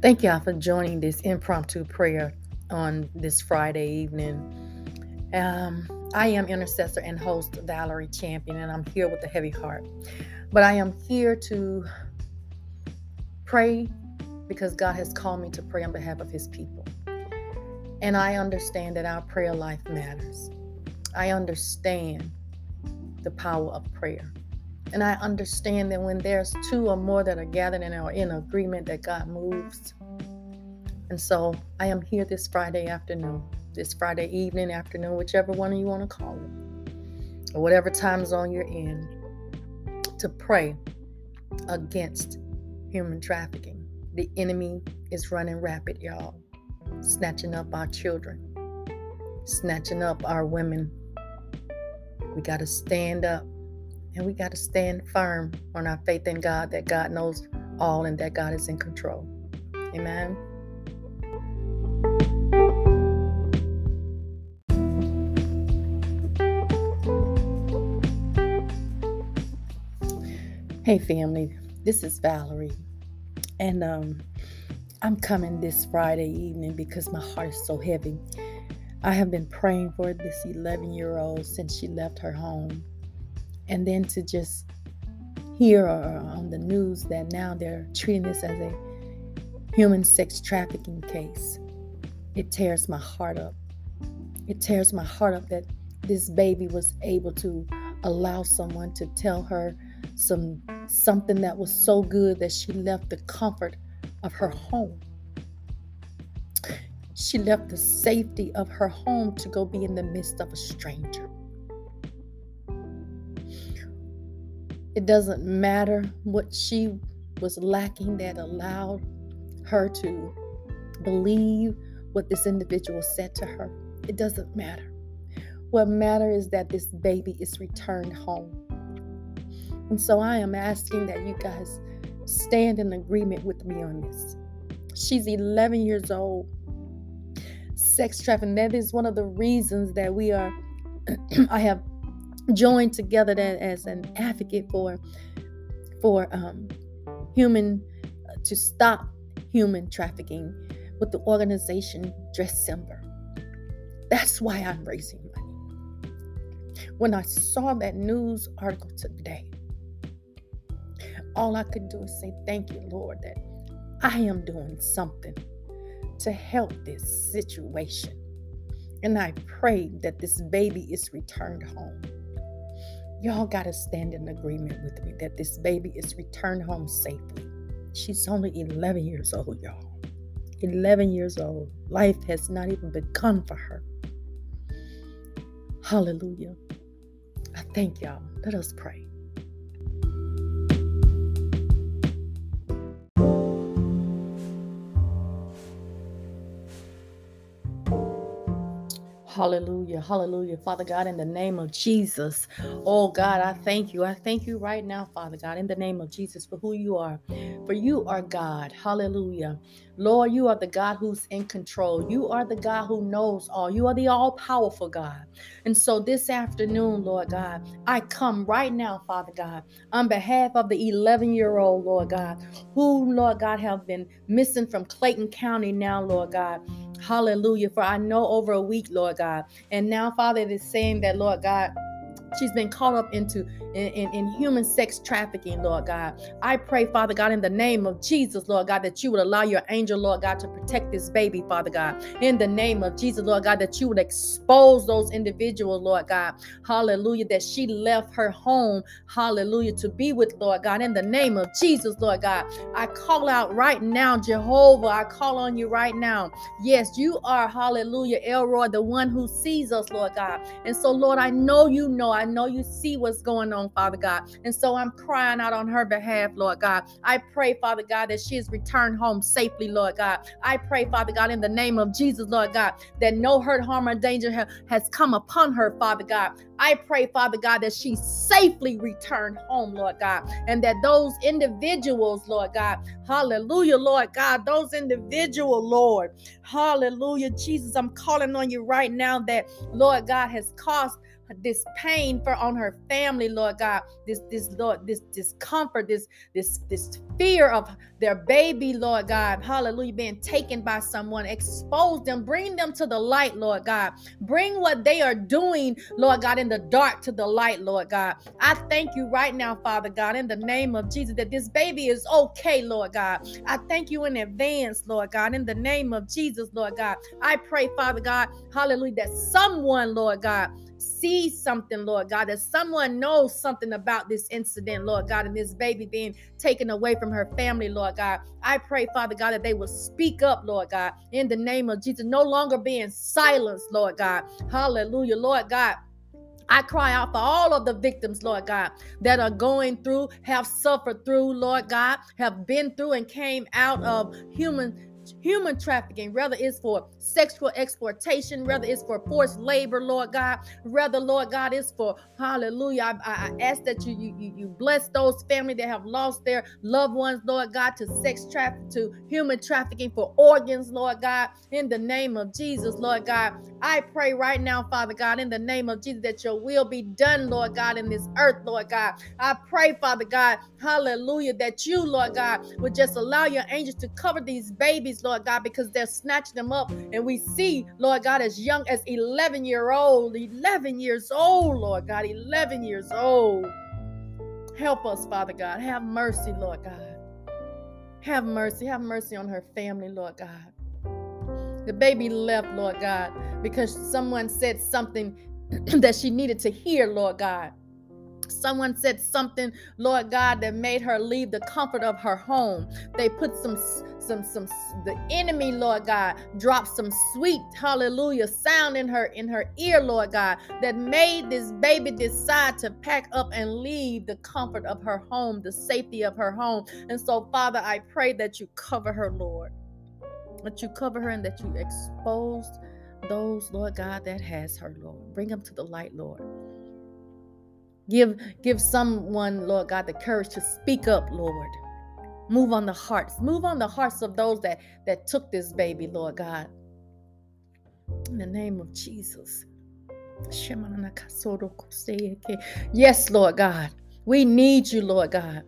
Thank y'all for joining this impromptu prayer on this Friday evening. Um, I am intercessor and host Valerie Champion, and I'm here with a heavy heart. But I am here to pray because God has called me to pray on behalf of His people. And I understand that our prayer life matters. I understand the power of prayer. And I understand that when there's two or more that are gathered and are in agreement, that God moves. And so I am here this Friday afternoon, this Friday evening, afternoon, whichever one you want to call it, or whatever time zone you're in, to pray against human trafficking. The enemy is running rapid, y'all, snatching up our children, snatching up our women. We got to stand up and we got to stand firm on our faith in God that God knows all and that God is in control. Amen. Hey, family, this is Valerie, and um, I'm coming this Friday evening because my heart is so heavy. I have been praying for this 11 year old since she left her home and then to just hear on the news that now they're treating this as a human sex trafficking case, it tears my heart up. It tears my heart up that this baby was able to allow someone to tell her some something that was so good that she left the comfort of her home. She left the safety of her home to go be in the midst of a stranger. It doesn't matter what she was lacking that allowed her to believe what this individual said to her. It doesn't matter. What matters is that this baby is returned home. And so I am asking that you guys stand in agreement with me on this. She's 11 years old. Sex trafficking, that is one of the reasons that we are, I have joined together that as an advocate for for um, human uh, to stop human trafficking with the organization Dressember. That's why I'm raising money. When I saw that news article today, all I could do is say, Thank you, Lord, that I am doing something to help this situation. And I pray that this baby is returned home. Y'all got to stand in agreement with me that this baby is returned home safely. She's only 11 years old, y'all. 11 years old. Life has not even begun for her. Hallelujah. I thank y'all. Let us pray. Hallelujah. Hallelujah. Father God, in the name of Jesus. Oh God, I thank you. I thank you right now, Father God, in the name of Jesus for who you are. For you are God. Hallelujah. Lord, you are the God who's in control. You are the God who knows all. You are the all powerful God. And so this afternoon, Lord God, I come right now, Father God, on behalf of the 11 year old, Lord God, who, Lord God, have been missing from Clayton County now, Lord God. Hallelujah. For I know over a week, Lord God. And now, Father, it is saying that, Lord God, she's been caught up into in, in, in, human sex trafficking, Lord God. I pray, Father God, in the name of Jesus, Lord God, that you would allow your angel, Lord God, to protect this baby, Father God. In the name of Jesus, Lord God, that you would expose those individuals, Lord God. Hallelujah. That she left her home, hallelujah, to be with, Lord God. In the name of Jesus, Lord God, I call out right now, Jehovah. I call on you right now. Yes, you are, hallelujah, El Roi, the one who sees us, Lord God. And so, Lord, I know you know, I know you see what's going on, Father God. And so I'm crying out on her behalf, Lord God. I pray, Father God, that she is returned home safely, Lord God. I pray, Father God, in the name of Jesus, Lord God, that no hurt, harm, or danger has come upon her, Father God. I pray, Father God, that she safely returned home, Lord God, and that those individuals, Lord God, hallelujah, Lord God, those individual, Lord, hallelujah, Jesus, I'm calling on you right now that, Lord God, has caused this pain for on her family, Lord God. This this Lord this discomfort, this this this fear of their baby, Lord God. Hallelujah, being taken by someone. Expose them, bring them to the light, Lord God. Bring what they are doing, Lord God, in the dark to the light, Lord God. I thank you right now, Father God, in the name of Jesus, that this baby is okay, Lord God. I thank you in advance, Lord God, in the name of Jesus, Lord God. I pray, Father God, hallelujah, that someone, Lord God, sees something, Lord God, that someone knows something about this incident, Lord God, and this baby being taken away from her family, Lord God. I pray, Father God, that they will speak up, Lord God, in the name of Jesus, no longer being silenced, Lord God. Hallelujah, Lord God. I cry out for all of the victims, Lord God, that are going through, have suffered through, Lord God, have been through and came out of human human trafficking, whether it's for sexual exploitation, whether it's for forced labor, Lord God, whether, Lord God, is for hallelujah. I, I, ask that you, you you bless those families that have lost their loved ones, Lord God, to sex trafficking, to human trafficking for organs, Lord God, in the name of Jesus, Lord God. I pray right now, Father God, in the name of Jesus, that your will be done, Lord God, in this earth, Lord God. I pray, Father God, hallelujah, that you, Lord God, would just allow your angels to cover these babies, Lord God, because they're snatching them up. And we see, Lord God, as young as 11 year old, 11 years old, Lord God, 11 years old. Help us, Father God. Have mercy, Lord God. Have mercy. Have mercy on her family, Lord God. The baby left, Lord God, because someone said something that she needed to hear, Lord God. Someone said something, Lord God, that made her leave the comfort of her home. They put some some some the enemy, Lord God, dropped some sweet hallelujah sound in her in her ear, Lord God, that made this baby decide to pack up and leave the comfort of her home, the safety of her home. And so, Father, I pray that you cover her, Lord. That you cover her and that you expose those, Lord God, that has her, Lord. Bring them to the light, Lord. Give give someone, Lord God, the courage to speak up, Lord. Move on the hearts. Move on the hearts of those that that took this baby, Lord God. In the name of Jesus. Yes, Lord God. We need you, Lord God.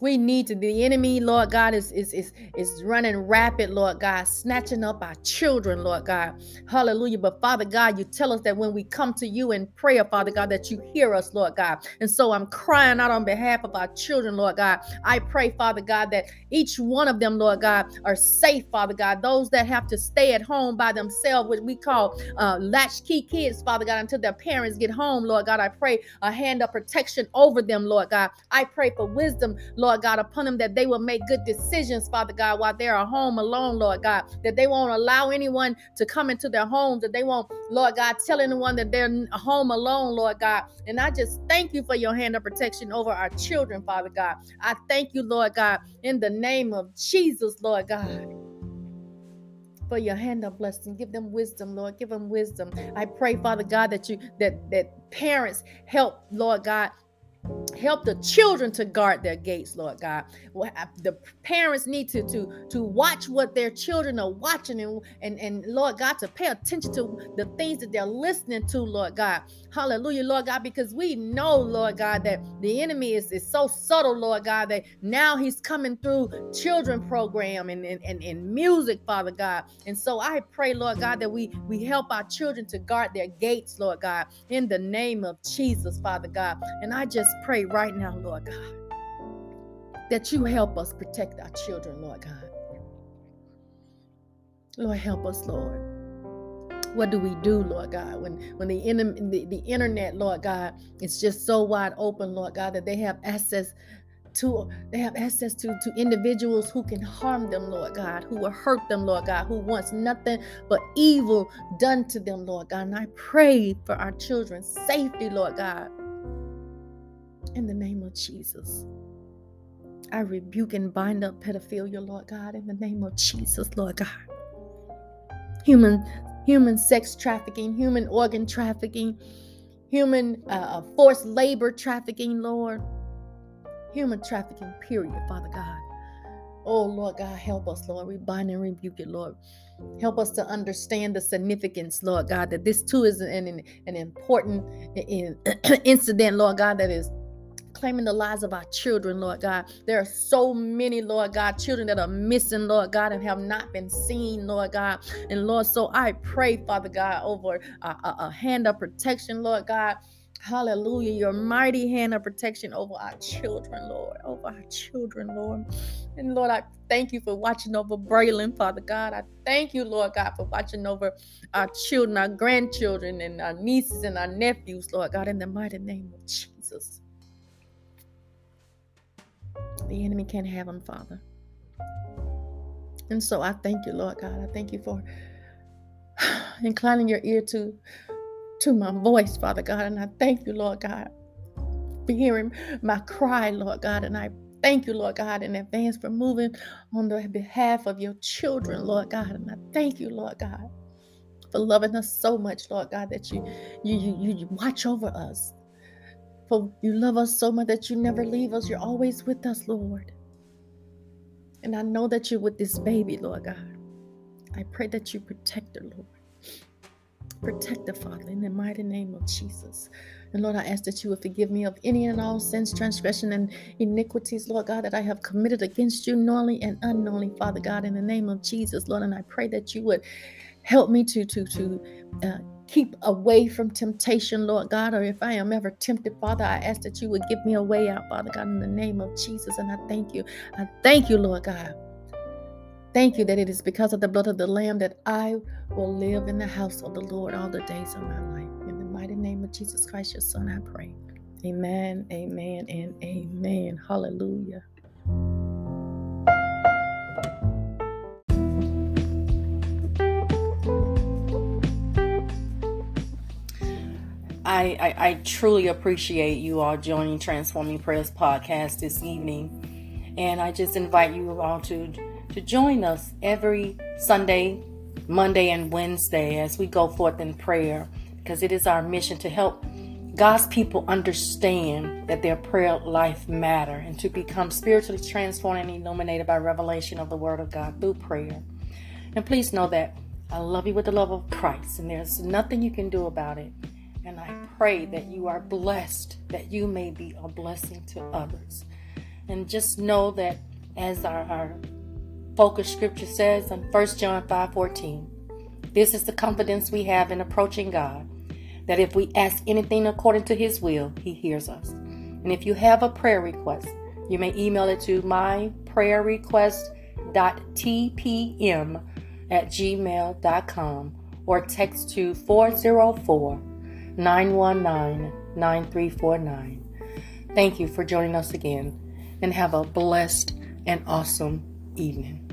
We need to the enemy, Lord God, is is is is running rapid, Lord God, snatching up our children, Lord God. Hallelujah. But Father God, you tell us that when we come to you in prayer, Father God, that you hear us, Lord God. And so I'm crying out on behalf of our children, Lord God. I pray, Father God, that each one of them, Lord God, are safe, Father God. Those that have to stay at home by themselves, what we call uh, latchkey kids, Father God, until their parents get home, Lord God. I pray a hand of protection over them, Lord God. I pray for wisdom, Lord Lord God, upon them that they will make good decisions, Father God, while they are home alone, Lord God, that they won't allow anyone to come into their homes, that they won't, Lord God, tell anyone that they're home alone, Lord God. And I just thank you for your hand of protection over our children, Father God. I thank you, Lord God, in the name of Jesus, Lord God for your hand of blessing. Give them wisdom, Lord. Give them wisdom. I pray, Father God, that you that that parents help, Lord God, help the children to guard their gates lord god. Uh, the parents need to to to watch what their children are watching and and, and lord god to pay attention to the things that they're listening to lord god. Hallelujah lord god because we know lord god that the enemy is, is so subtle lord god that now he's coming through children program and, and and, and music father god. And so i pray lord god that we we help our children to guard their gates lord god in the name of jesus father god. And i just pray right now, Lord God, that you help us protect our children, Lord God. Lord, help us, Lord. What do we do, Lord God, when when the, the the internet, Lord God, is just so wide open, Lord God, that they have access to they have access to to individuals who can harm them lord god who will hurt them lord god who wants nothing but evil done to them lord god and i pray for our children's safety lord god in the name of Jesus. I rebuke and bind up pedophilia, Lord God, in the name of Jesus, Lord God. Human, human sex trafficking, human organ trafficking, human uh, uh forced labor trafficking, Lord. Human trafficking, period, Father God. Oh, Lord God, help us, Lord. We bind and rebuke it, Lord. Help us to understand the significance, Lord God, that this too is an, an, an important incident, Lord God, that is claiming the lives of our children, Lord God. There are so many, Lord God, children that are missing, Lord God, and have not been seen, Lord God. And Lord, so I pray, Father God, over a, a, a hand of protection, Lord God. Hallelujah. Your mighty hand of protection over our children, Lord. Over our children, Lord. And Lord, I thank you for watching over Braylon, Father God. I thank you, Lord God, for watching over our children, our grandchildren, and our nieces and our nephews, Lord God, in the mighty name of Jesus. The enemy can't have them, Father. And so I thank you, Lord God. I thank you for inclining your ear to to my voice, Father God. And I thank you, Lord God, for hearing my cry, Lord God. And I thank you, Lord God, in advance for moving on the behalf of your children, Lord God. And I thank you, Lord God, for loving us so much, Lord God, that you you you, you watch over us. For you love us so much that you never leave us. You're always with us, Lord. And I know that you're with this baby, Lord God. I pray that you protect her, Lord. Protect her, Father, in the mighty name of Jesus. And Lord, I ask that you would forgive me of any and all sins, transgression, and iniquities, Lord God, that I have committed against you knowingly and unknowingly, Father God, in the name of Jesus, Lord. And I pray that you would help me to to to uh, keep away from temptation, Lord God, or if I am ever tempted, Father, I ask that you would give me a way out, Father God, in the name of Jesus. And I thank you. I thank you, Lord God. Thank you that it is because of the blood of the Lamb that I will live in the house of the Lord all the days of my life. In the mighty name of Jesus Christ, your Son, I pray. Amen, amen, and amen. Hallelujah. I, I, I, truly appreciate you all joining Transforming Prayers podcast this evening. And I just invite you all to to join us every Sunday, Monday, and Wednesday as we go forth in prayer because it is our mission to help God's people understand that their prayer life matter and to become spiritually transformed and illuminated by revelation of the word of God through prayer. And please know that I love you with the love of Christ and there's nothing you can do about it. And I pray that you are blessed, that you may be a blessing to others. And just know that as our, our focus scripture says in 1 John 5:14. This is the confidence we have in approaching God, that if we ask anything according to his will, he hears us. And if you have a prayer request, you may email it to myprayerrequest.tpm at gmail.com or text to 404 919 9349. Thank you for joining us again and have a blessed and awesome evening.